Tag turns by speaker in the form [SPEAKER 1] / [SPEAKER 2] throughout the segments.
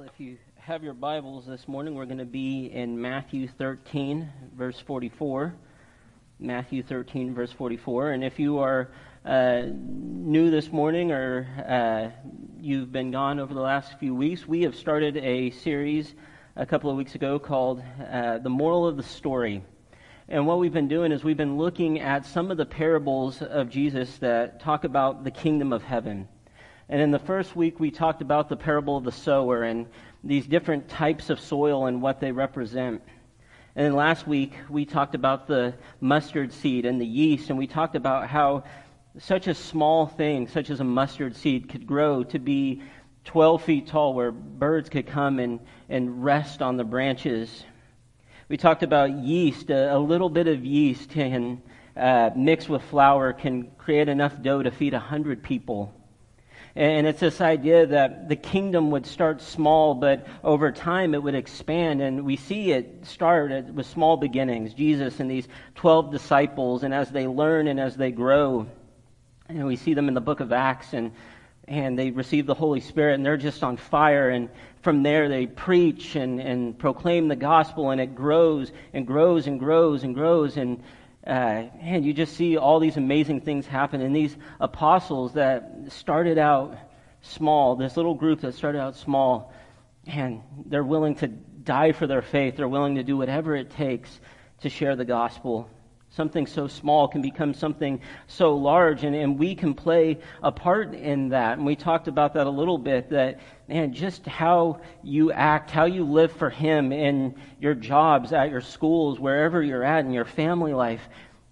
[SPEAKER 1] Well, if you have your Bibles this morning, we're going to be in Matthew 13, verse 44. Matthew 13, verse 44. And if you are uh, new this morning or uh, you've been gone over the last few weeks, we have started a series a couple of weeks ago called uh, The Moral of the Story. And what we've been doing is we've been looking at some of the parables of Jesus that talk about the kingdom of heaven. And in the first week, we talked about the parable of the sower and these different types of soil and what they represent. And then last week, we talked about the mustard seed and the yeast, and we talked about how such a small thing, such as a mustard seed, could grow to be 12 feet tall, where birds could come and, and rest on the branches. We talked about yeast. A, a little bit of yeast uh, mixed with flour can create enough dough to feed 100 people. And it's this idea that the kingdom would start small, but over time it would expand. And we see it start with small beginnings. Jesus and these 12 disciples, and as they learn and as they grow, and we see them in the book of Acts, and, and they receive the Holy Spirit, and they're just on fire. And from there they preach and, and proclaim the gospel, and it grows and grows and grows and grows. And uh, and you just see all these amazing things happen. And these apostles that started out small, this little group that started out small, and they're willing to die for their faith. They're willing to do whatever it takes to share the gospel. Something so small can become something so large, and, and we can play a part in that. And we talked about that a little bit that, man, just how you act, how you live for Him in your jobs, at your schools, wherever you're at in your family life,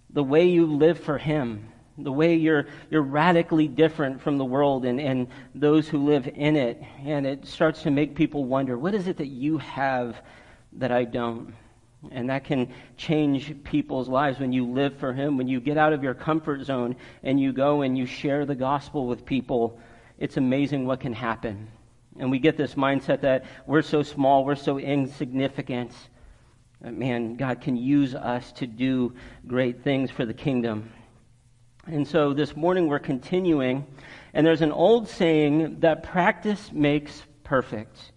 [SPEAKER 1] the way you live for Him, the way you're, you're radically different from the world and, and those who live in it. And it starts to make people wonder what is it that you have that I don't? And that can change people's lives when you live for Him, when you get out of your comfort zone and you go and you share the gospel with people. It's amazing what can happen. And we get this mindset that we're so small, we're so insignificant. That, man, God can use us to do great things for the kingdom. And so this morning we're continuing, and there's an old saying that practice makes perfect.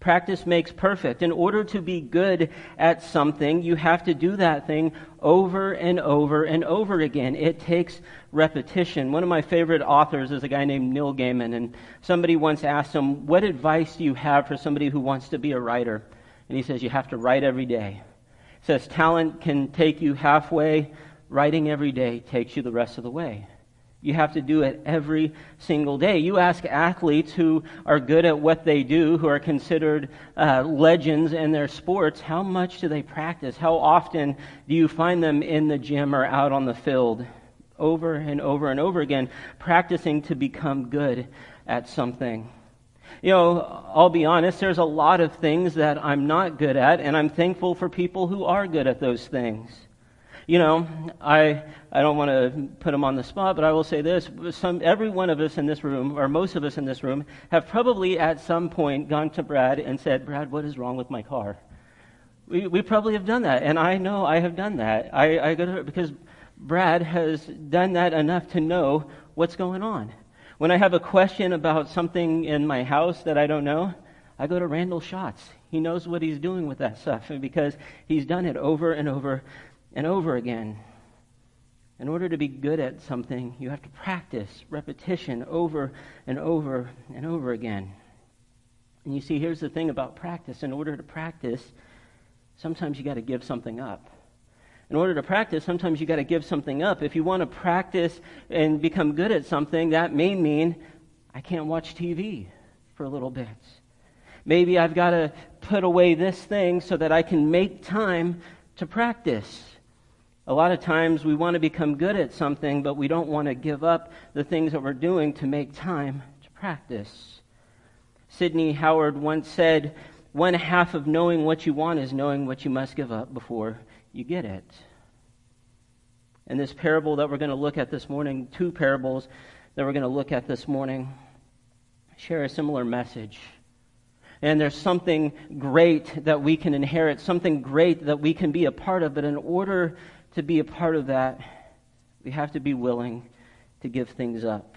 [SPEAKER 1] Practice makes perfect. In order to be good at something, you have to do that thing over and over and over again. It takes repetition. One of my favorite authors is a guy named Neil Gaiman, and somebody once asked him, What advice do you have for somebody who wants to be a writer? And he says, You have to write every day. He says, Talent can take you halfway, writing every day takes you the rest of the way. You have to do it every single day. You ask athletes who are good at what they do, who are considered uh, legends in their sports, how much do they practice? How often do you find them in the gym or out on the field? Over and over and over again, practicing to become good at something. You know, I'll be honest, there's a lot of things that I'm not good at, and I'm thankful for people who are good at those things you know, I, I don't want to put them on the spot, but I will say this. Some, every one of us in this room, or most of us in this room, have probably at some point gone to Brad and said, Brad, what is wrong with my car? We, we probably have done that, and I know I have done that. I, I go to, because Brad has done that enough to know what's going on. When I have a question about something in my house that I don't know, I go to Randall Schatz. He knows what he's doing with that stuff because he's done it over and over and over again. In order to be good at something, you have to practice repetition over and over and over again. And you see, here's the thing about practice. In order to practice, sometimes you got to give something up. In order to practice, sometimes you got to give something up. If you want to practice and become good at something, that may mean I can't watch TV for a little bit. Maybe I've got to put away this thing so that I can make time to practice. A lot of times we want to become good at something, but we don't want to give up the things that we're doing to make time to practice. Sidney Howard once said, One half of knowing what you want is knowing what you must give up before you get it. And this parable that we're going to look at this morning, two parables that we're going to look at this morning, share a similar message. And there's something great that we can inherit, something great that we can be a part of, but in order to be a part of that, we have to be willing to give things up.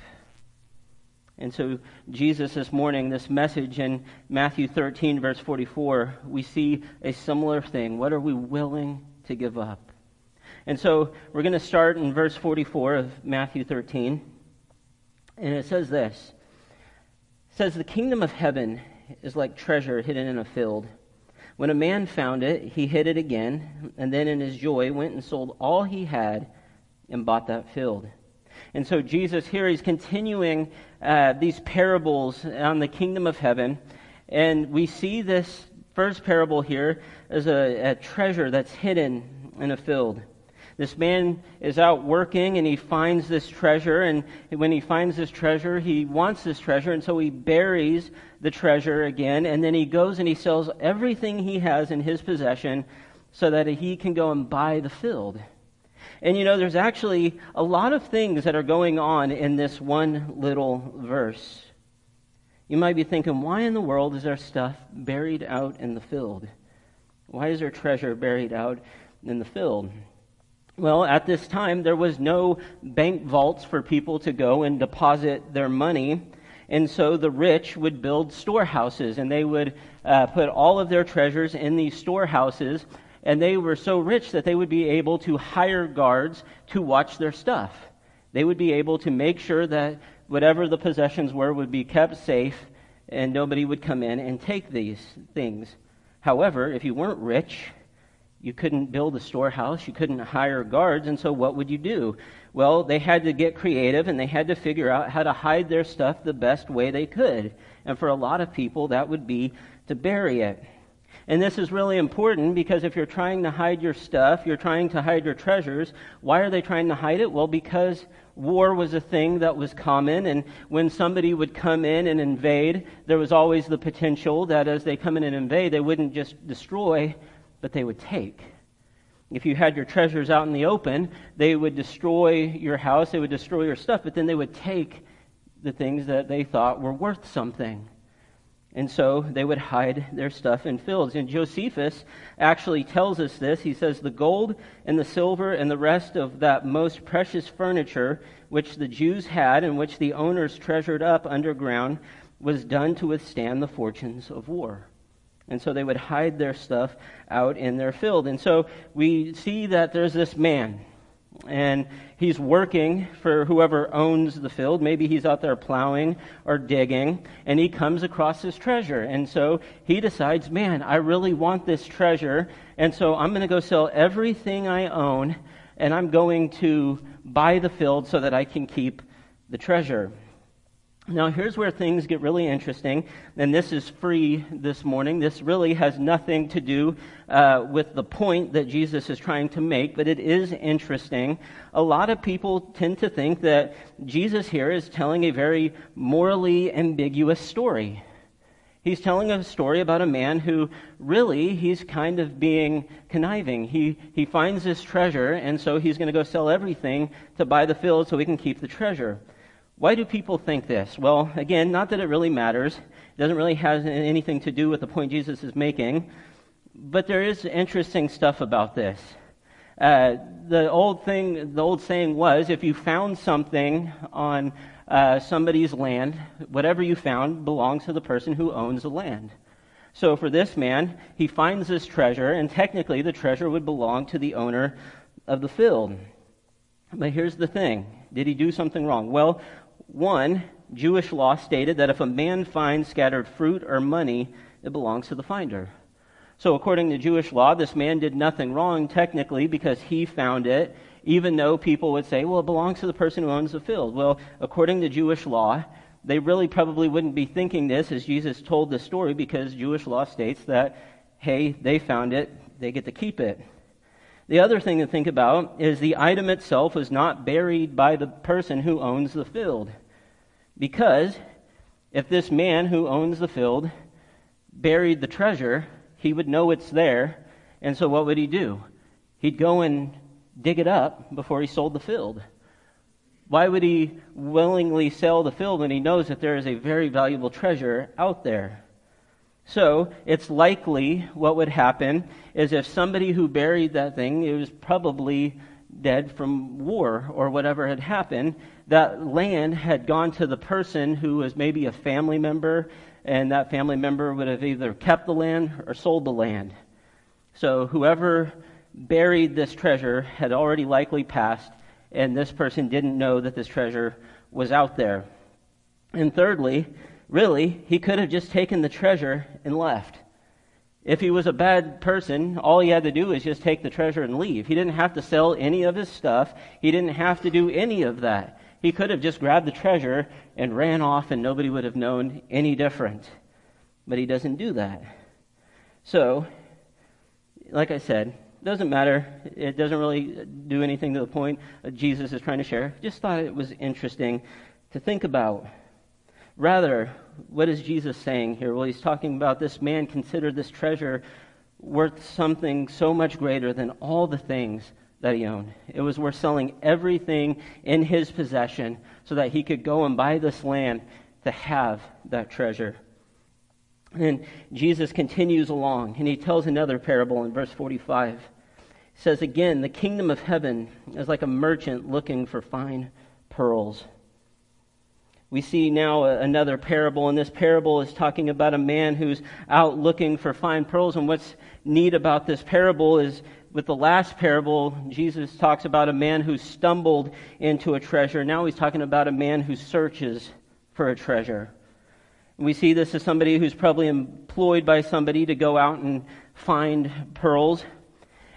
[SPEAKER 1] And so, Jesus this morning, this message in Matthew 13, verse 44, we see a similar thing. What are we willing to give up? And so, we're going to start in verse 44 of Matthew 13. And it says this It says, The kingdom of heaven is like treasure hidden in a field. When a man found it, he hid it again, and then in his joy went and sold all he had and bought that field. And so Jesus here, he's continuing uh, these parables on the kingdom of heaven. And we see this first parable here as a, a treasure that's hidden in a field. This man is out working and he finds this treasure. And when he finds this treasure, he wants this treasure. And so he buries the treasure again. And then he goes and he sells everything he has in his possession so that he can go and buy the field. And you know, there's actually a lot of things that are going on in this one little verse. You might be thinking, why in the world is there stuff buried out in the field? Why is there treasure buried out in the field? Well, at this time, there was no bank vaults for people to go and deposit their money. And so the rich would build storehouses and they would uh, put all of their treasures in these storehouses and they were so rich that they would be able to hire guards to watch their stuff. They would be able to make sure that whatever the possessions were would be kept safe and nobody would come in and take these things. However, if you weren't rich, you couldn't build a storehouse, you couldn't hire guards, and so what would you do? Well, they had to get creative and they had to figure out how to hide their stuff the best way they could. And for a lot of people, that would be to bury it. And this is really important because if you're trying to hide your stuff, you're trying to hide your treasures, why are they trying to hide it? Well, because war was a thing that was common, and when somebody would come in and invade, there was always the potential that as they come in and invade, they wouldn't just destroy, but they would take. If you had your treasures out in the open, they would destroy your house, they would destroy your stuff, but then they would take the things that they thought were worth something. And so they would hide their stuff in fields. And Josephus actually tells us this. He says, The gold and the silver and the rest of that most precious furniture which the Jews had and which the owners treasured up underground was done to withstand the fortunes of war. And so they would hide their stuff out in their field. And so we see that there's this man and he's working for whoever owns the field. Maybe he's out there plowing or digging, and he comes across this treasure. And so he decides, man, I really want this treasure, and so I'm going to go sell everything I own, and I'm going to buy the field so that I can keep the treasure. Now, here's where things get really interesting, and this is free this morning. This really has nothing to do uh, with the point that Jesus is trying to make, but it is interesting. A lot of people tend to think that Jesus here is telling a very morally ambiguous story. He's telling a story about a man who really he's kind of being conniving. He, he finds this treasure, and so he's going to go sell everything to buy the field so he can keep the treasure. Why do people think this? Well, again, not that it really matters. It doesn't really have anything to do with the point Jesus is making. But there is interesting stuff about this. Uh, the old thing, the old saying was, if you found something on uh, somebody's land, whatever you found belongs to the person who owns the land. So for this man, he finds this treasure, and technically the treasure would belong to the owner of the field. But here's the thing. Did he do something wrong? Well, one, Jewish law stated that if a man finds scattered fruit or money, it belongs to the finder. So, according to Jewish law, this man did nothing wrong technically because he found it, even though people would say, well, it belongs to the person who owns the field. Well, according to Jewish law, they really probably wouldn't be thinking this as Jesus told the story because Jewish law states that, hey, they found it, they get to keep it. The other thing to think about is the item itself was not buried by the person who owns the field. Because if this man who owns the field buried the treasure, he would know it's there. And so what would he do? He'd go and dig it up before he sold the field. Why would he willingly sell the field when he knows that there is a very valuable treasure out there? So it's likely what would happen is if somebody who buried that thing, it was probably dead from war or whatever had happened, that land had gone to the person who was maybe a family member, and that family member would have either kept the land or sold the land. So whoever buried this treasure had already likely passed, and this person didn't know that this treasure was out there. And thirdly, really, he could have just taken the treasure and left. If he was a bad person, all he had to do was just take the treasure and leave. He didn't have to sell any of his stuff. He didn't have to do any of that. He could have just grabbed the treasure and ran off and nobody would have known any different. But he doesn't do that. So, like I said, it doesn't matter. It doesn't really do anything to the point Jesus is trying to share. Just thought it was interesting to think about. Rather, what is Jesus saying here? Well, he's talking about this man considered this treasure worth something so much greater than all the things that he owned. It was worth selling everything in his possession so that he could go and buy this land to have that treasure. And Jesus continues along, and he tells another parable in verse 45. He says, Again, the kingdom of heaven is like a merchant looking for fine pearls we see now another parable, and this parable is talking about a man who's out looking for fine pearls. And what's neat about this parable is with the last parable, Jesus talks about a man who stumbled into a treasure. Now he's talking about a man who searches for a treasure. We see this as somebody who's probably employed by somebody to go out and find pearls.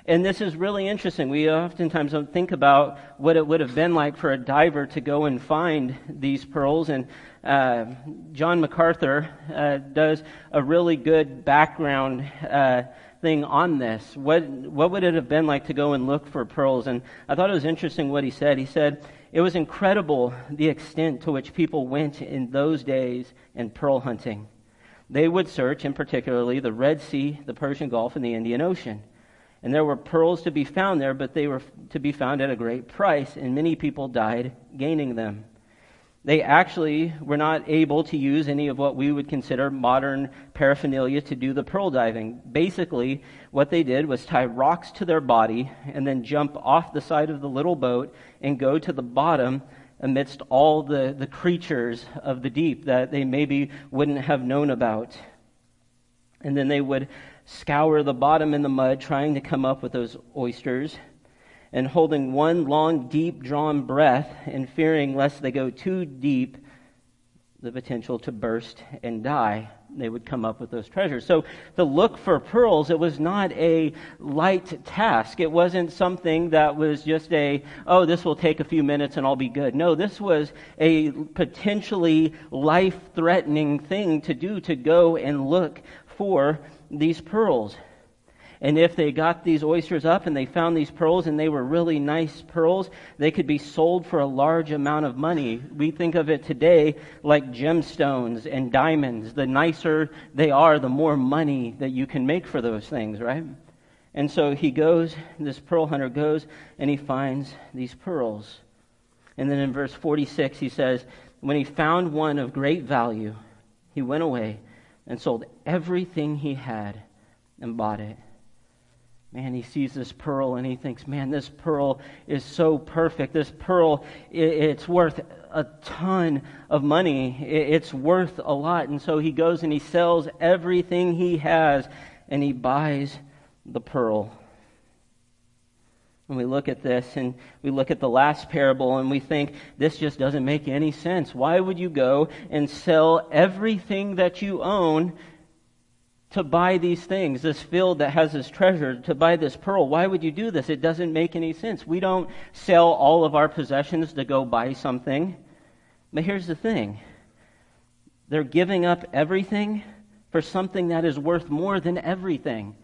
[SPEAKER 1] And this is really interesting. We oftentimes don't think about what it would have been like for a diver to go and find these pearls. And uh, John MacArthur uh, does a really good background uh, thing on this. What, what would it have been like to go and look for pearls? And I thought it was interesting what he said. He said, It was incredible the extent to which people went in those days in pearl hunting. They would search, in particularly, the Red Sea, the Persian Gulf, and the Indian Ocean. And there were pearls to be found there, but they were to be found at a great price, and many people died gaining them. They actually were not able to use any of what we would consider modern paraphernalia to do the pearl diving. Basically, what they did was tie rocks to their body and then jump off the side of the little boat and go to the bottom amidst all the, the creatures of the deep that they maybe wouldn't have known about. And then they would scour the bottom in the mud trying to come up with those oysters, and holding one long, deep drawn breath and fearing lest they go too deep, the potential to burst and die, they would come up with those treasures. So to look for pearls, it was not a light task. It wasn't something that was just a, oh, this will take a few minutes and I'll be good. No, this was a potentially life threatening thing to do to go and look for these pearls. And if they got these oysters up and they found these pearls and they were really nice pearls, they could be sold for a large amount of money. We think of it today like gemstones and diamonds. The nicer they are, the more money that you can make for those things, right? And so he goes, this pearl hunter goes, and he finds these pearls. And then in verse 46, he says, When he found one of great value, he went away and sold everything he had and bought it. Man, he sees this pearl and he thinks, man, this pearl is so perfect. This pearl, it's worth a ton of money. It's worth a lot. And so he goes and he sells everything he has and he buys the pearl. And we look at this and we look at the last parable and we think this just doesn't make any sense. Why would you go and sell everything that you own to buy these things, this field that has this treasure, to buy this pearl? Why would you do this? It doesn't make any sense. We don't sell all of our possessions to go buy something. But here's the thing they're giving up everything for something that is worth more than everything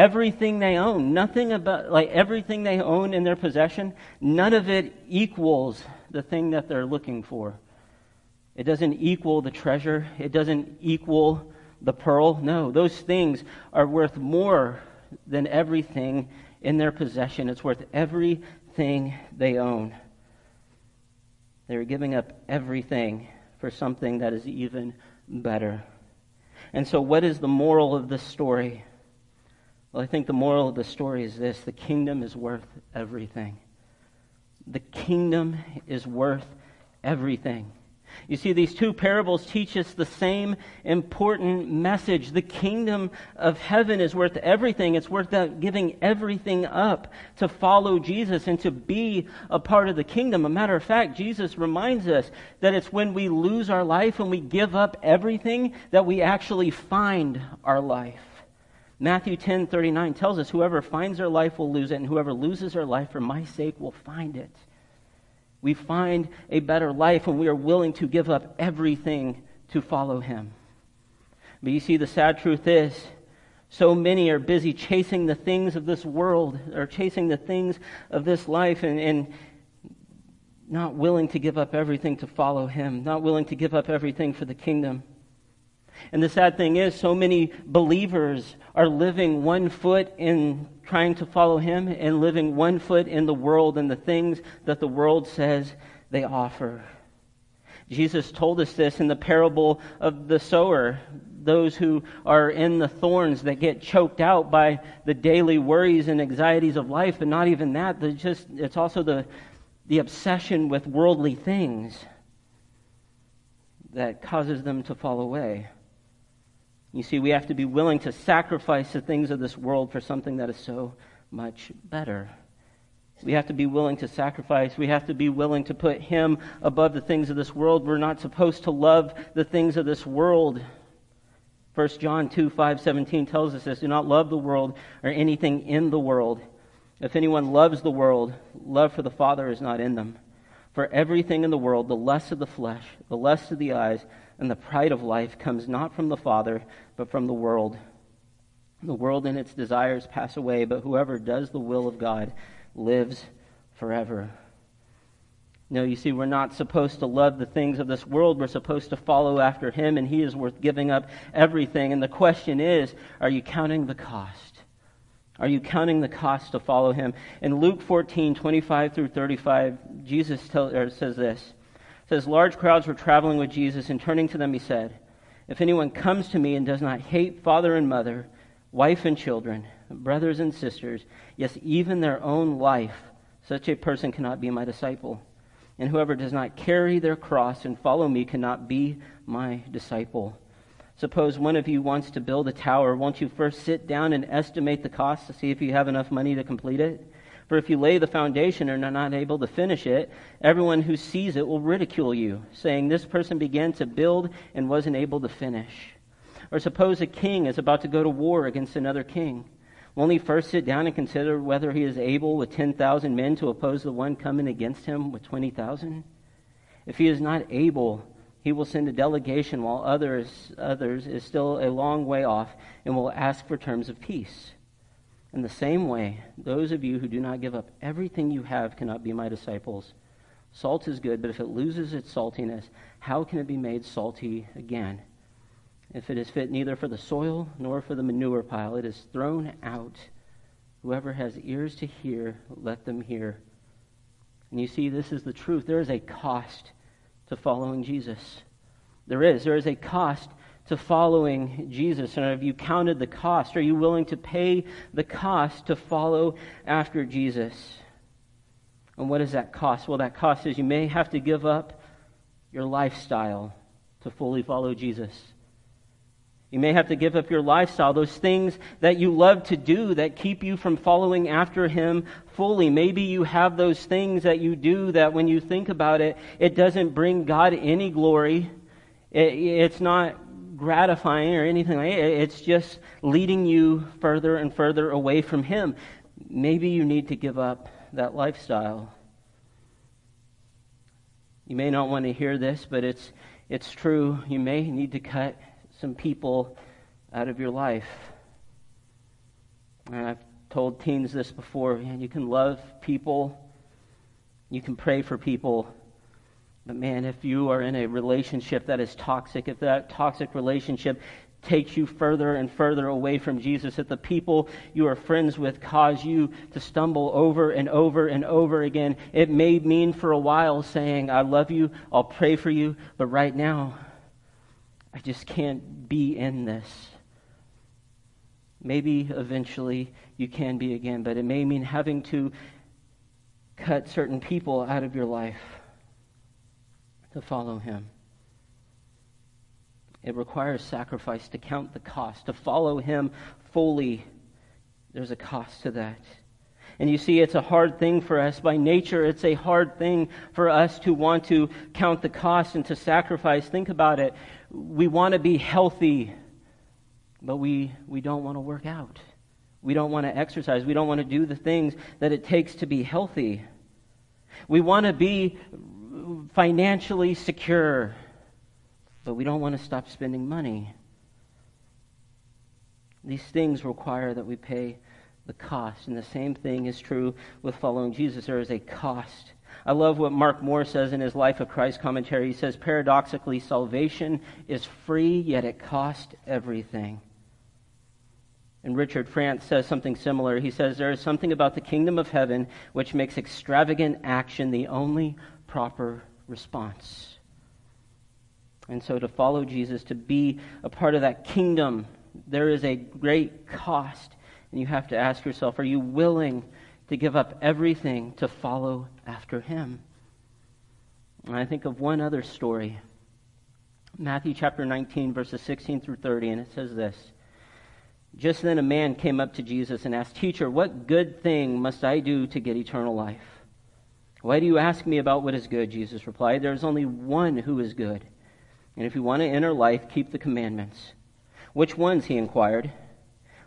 [SPEAKER 1] everything they own. Nothing about, like everything they own in their possession, none of it equals the thing that they're looking for. It doesn't equal the treasure, it doesn't equal the pearl. No, those things are worth more than everything in their possession. It's worth everything they own. They're giving up everything for something that is even better. And so, what is the moral of this story? Well, I think the moral of the story is this the kingdom is worth everything. The kingdom is worth everything. You see, these two parables teach us the same important message. The kingdom of heaven is worth everything. It's worth giving everything up to follow Jesus and to be a part of the kingdom. A matter of fact, Jesus reminds us that it's when we lose our life and we give up everything that we actually find our life. Matthew 10:39 tells us whoever finds their life will lose it and whoever loses their life for my sake will find it. We find a better life when we are willing to give up everything to follow Him. But you see, the sad truth is, so many are busy chasing the things of this world, or chasing the things of this life, and, and not willing to give up everything to follow Him, not willing to give up everything for the kingdom. And the sad thing is, so many believers are living one foot in trying to follow Him and living one foot in the world and the things that the world says they offer. Jesus told us this in the parable of the sower. Those who are in the thorns that get choked out by the daily worries and anxieties of life, but not even that. Just, it's also the, the obsession with worldly things that causes them to fall away. You see, we have to be willing to sacrifice the things of this world for something that is so much better. We have to be willing to sacrifice. We have to be willing to put Him above the things of this world. We're not supposed to love the things of this world. 1 John 2 5 17 tells us this Do not love the world or anything in the world. If anyone loves the world, love for the Father is not in them. For everything in the world, the lust of the flesh, the lust of the eyes, and the pride of life comes not from the Father, but from the world. The world and its desires pass away, but whoever does the will of God lives forever. No, you see, we're not supposed to love the things of this world. We're supposed to follow after Him, and He is worth giving up everything. And the question is are you counting the cost? Are you counting the cost to follow Him? In Luke 14, 25 through 35, Jesus tell, says this says large crowds were traveling with Jesus, and turning to them, he said, If anyone comes to me and does not hate father and mother, wife and children, brothers and sisters, yes, even their own life, such a person cannot be my disciple. And whoever does not carry their cross and follow me cannot be my disciple. Suppose one of you wants to build a tower. Won't you first sit down and estimate the cost to see if you have enough money to complete it? For if you lay the foundation and are not able to finish it, everyone who sees it will ridicule you, saying, This person began to build and wasn't able to finish. Or suppose a king is about to go to war against another king. Won't he first sit down and consider whether he is able with 10,000 men to oppose the one coming against him with 20,000? If he is not able, he will send a delegation while others, others is still a long way off and will ask for terms of peace. In the same way, those of you who do not give up everything you have cannot be my disciples. Salt is good, but if it loses its saltiness, how can it be made salty again? If it is fit neither for the soil nor for the manure pile, it is thrown out. Whoever has ears to hear, let them hear. And you see, this is the truth. There is a cost to following Jesus. There is. There is a cost to following Jesus? And have you counted the cost? Are you willing to pay the cost to follow after Jesus? And what is that cost? Well, that cost is you may have to give up your lifestyle to fully follow Jesus. You may have to give up your lifestyle, those things that you love to do that keep you from following after Him fully. Maybe you have those things that you do that when you think about it, it doesn't bring God any glory. it's not gratifying or anything like. It's just leading you further and further away from Him. Maybe you need to give up that lifestyle. You may not want to hear this, but it's, it's true. You may need to cut some people out of your life. And I've told teens this before. You can love people, you can pray for people, but man, if you are in a relationship that is toxic, if that toxic relationship takes you further and further away from Jesus, if the people you are friends with cause you to stumble over and over and over again, it may mean for a while saying, I love you, I'll pray for you, but right now, I just can't be in this. Maybe eventually you can be again, but it may mean having to cut certain people out of your life to follow him. It requires sacrifice to count the cost. To follow him fully, there's a cost to that. And you see, it's a hard thing for us. By nature, it's a hard thing for us to want to count the cost and to sacrifice. Think about it. We want to be healthy, but we, we don't want to work out. We don't want to exercise. We don't want to do the things that it takes to be healthy. We want to be financially secure, but we don't want to stop spending money. These things require that we pay the cost. And the same thing is true with following Jesus. There is a cost. I love what Mark Moore says in his Life of Christ commentary. He says, paradoxically, salvation is free, yet it costs everything. And Richard France says something similar. He says, There is something about the kingdom of heaven which makes extravagant action the only proper response. And so to follow Jesus, to be a part of that kingdom, there is a great cost. And you have to ask yourself, are you willing to give up everything to follow after him? And I think of one other story. Matthew chapter 19, verses 16 through 30, and it says this. Just then a man came up to Jesus and asked, Teacher, what good thing must I do to get eternal life? Why do you ask me about what is good? Jesus replied, There is only one who is good. And if you want to enter life, keep the commandments. Which ones? he inquired.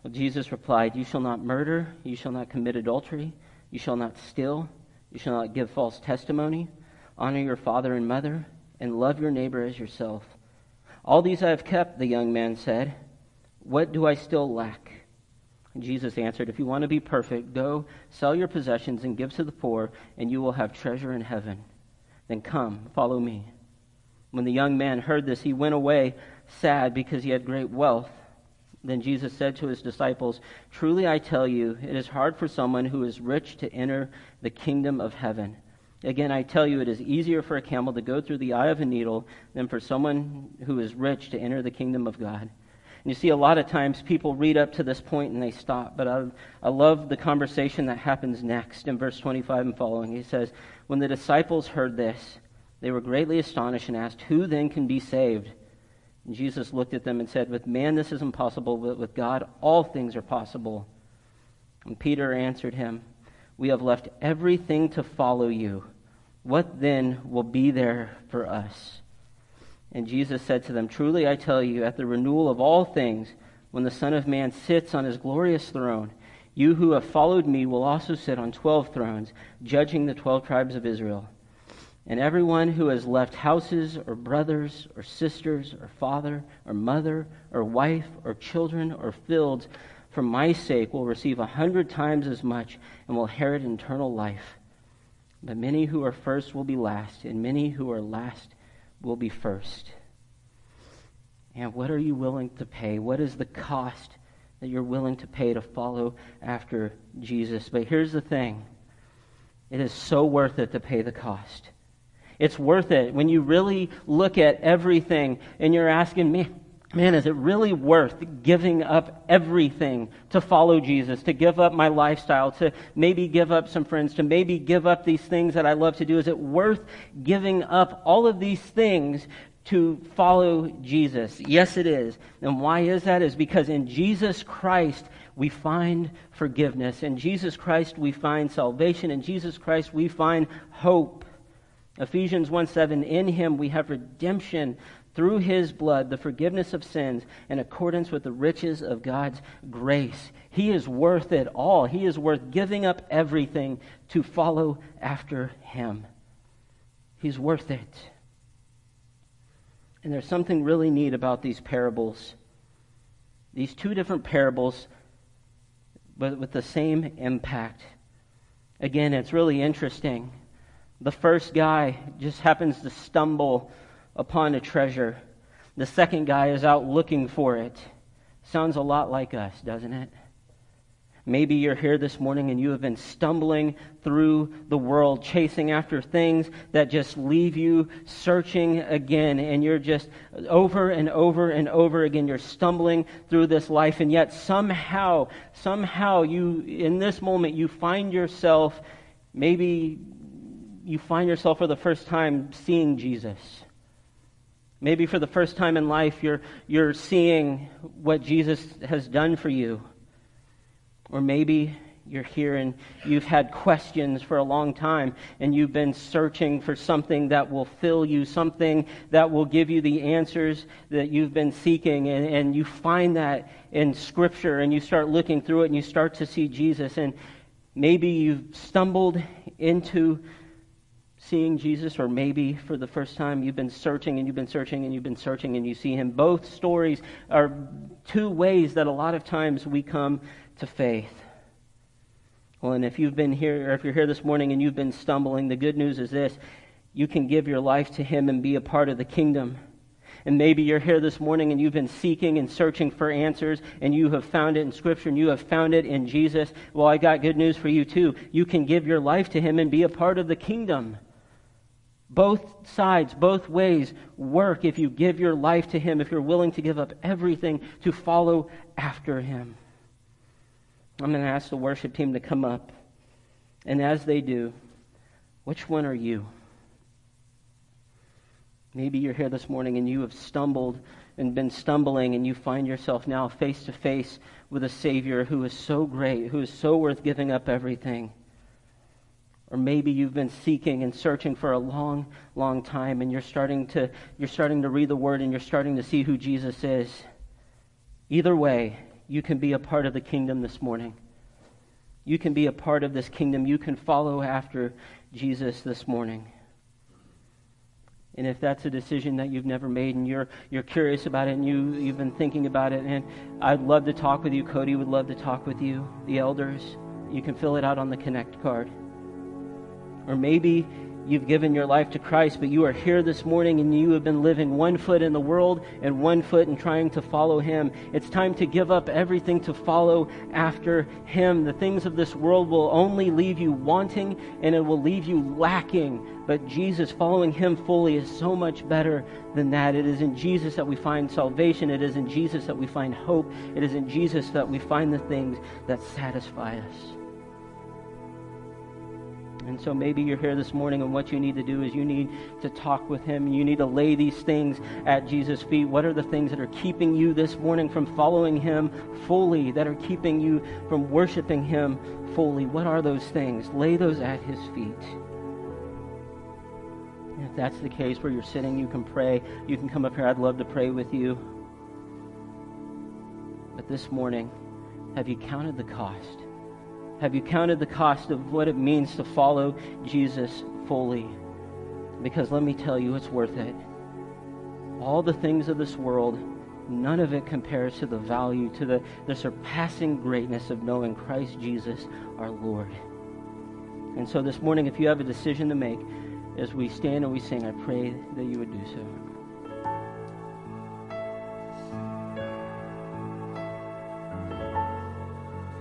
[SPEAKER 1] Well, Jesus replied, You shall not murder, you shall not commit adultery, you shall not steal, you shall not give false testimony, honor your father and mother, and love your neighbor as yourself. All these I have kept, the young man said. What do I still lack? Jesus answered, If you want to be perfect, go sell your possessions and give to the poor, and you will have treasure in heaven. Then come, follow me. When the young man heard this, he went away sad because he had great wealth. Then Jesus said to his disciples, Truly I tell you, it is hard for someone who is rich to enter the kingdom of heaven. Again, I tell you, it is easier for a camel to go through the eye of a needle than for someone who is rich to enter the kingdom of God. And you see, a lot of times people read up to this point and they stop. But I, I love the conversation that happens next in verse 25 and following. He says, When the disciples heard this, they were greatly astonished and asked, Who then can be saved? And Jesus looked at them and said, With man this is impossible, but with God all things are possible. And Peter answered him, We have left everything to follow you. What then will be there for us? And Jesus said to them, Truly I tell you, at the renewal of all things, when the Son of Man sits on his glorious throne, you who have followed me will also sit on twelve thrones, judging the twelve tribes of Israel. And everyone who has left houses, or brothers, or sisters, or father, or mother, or wife, or children, or fields, for my sake will receive a hundred times as much and will inherit eternal life. But many who are first will be last, and many who are last will be first. And what are you willing to pay? What is the cost that you're willing to pay to follow after Jesus? But here's the thing it is so worth it to pay the cost. It's worth it when you really look at everything and you're asking me, man, is it really worth giving up everything to follow Jesus, to give up my lifestyle, to maybe give up some friends, to maybe give up these things that I love to do? Is it worth giving up all of these things to follow Jesus? Yes, it is. And why is that? Is because in Jesus Christ, we find forgiveness. In Jesus Christ, we find salvation. In Jesus Christ, we find hope. Ephesians 1 7, in him we have redemption through his blood the forgiveness of sins in accordance with the riches of God's grace. He is worth it all. He is worth giving up everything to follow after him. He's worth it. And there's something really neat about these parables. These two different parables, but with the same impact. Again, it's really interesting. The first guy just happens to stumble upon a treasure. The second guy is out looking for it. Sounds a lot like us, doesn't it? Maybe you're here this morning and you have been stumbling through the world, chasing after things that just leave you searching again. And you're just over and over and over again, you're stumbling through this life. And yet somehow, somehow you, in this moment, you find yourself Maybe you find yourself for the first time seeing Jesus. Maybe for the first time in life, you're, you're seeing what Jesus has done for you. Or maybe you're here and you've had questions for a long time and you've been searching for something that will fill you, something that will give you the answers that you've been seeking. And, and you find that in Scripture and you start looking through it and you start to see Jesus. And maybe you've stumbled into seeing Jesus, or maybe for the first time you've been searching and you've been searching and you've been searching and you see him. Both stories are two ways that a lot of times we come to faith. Well, and if you've been here, or if you're here this morning and you've been stumbling, the good news is this you can give your life to him and be a part of the kingdom. And maybe you're here this morning and you've been seeking and searching for answers and you have found it in Scripture and you have found it in Jesus. Well, I got good news for you too. You can give your life to Him and be a part of the kingdom. Both sides, both ways work if you give your life to Him, if you're willing to give up everything to follow after Him. I'm going to ask the worship team to come up. And as they do, which one are you? Maybe you're here this morning and you have stumbled and been stumbling, and you find yourself now face to face with a Savior who is so great, who is so worth giving up everything. Or maybe you've been seeking and searching for a long, long time, and you're starting to, you're starting to read the Word and you're starting to see who Jesus is. Either way, you can be a part of the kingdom this morning. You can be a part of this kingdom. You can follow after Jesus this morning. And if that's a decision that you've never made and you're, you're curious about it and you, you've been thinking about it, and I'd love to talk with you. Cody would love to talk with you, the elders. You can fill it out on the Connect card. Or maybe you've given your life to Christ, but you are here this morning and you have been living one foot in the world and one foot in trying to follow Him. It's time to give up everything to follow after Him. The things of this world will only leave you wanting and it will leave you lacking. But Jesus, following Him fully, is so much better than that. It is in Jesus that we find salvation. It is in Jesus that we find hope. It is in Jesus that we find the things that satisfy us. And so maybe you're here this morning, and what you need to do is you need to talk with Him. You need to lay these things at Jesus' feet. What are the things that are keeping you this morning from following Him fully, that are keeping you from worshiping Him fully? What are those things? Lay those at His feet. And if that's the case where you're sitting, you can pray. You can come up here. I'd love to pray with you. But this morning, have you counted the cost? Have you counted the cost of what it means to follow Jesus fully? Because let me tell you, it's worth it. All the things of this world, none of it compares to the value, to the, the surpassing greatness of knowing Christ Jesus our Lord. And so this morning, if you have a decision to make, as we stand and we sing, I pray that you would do so.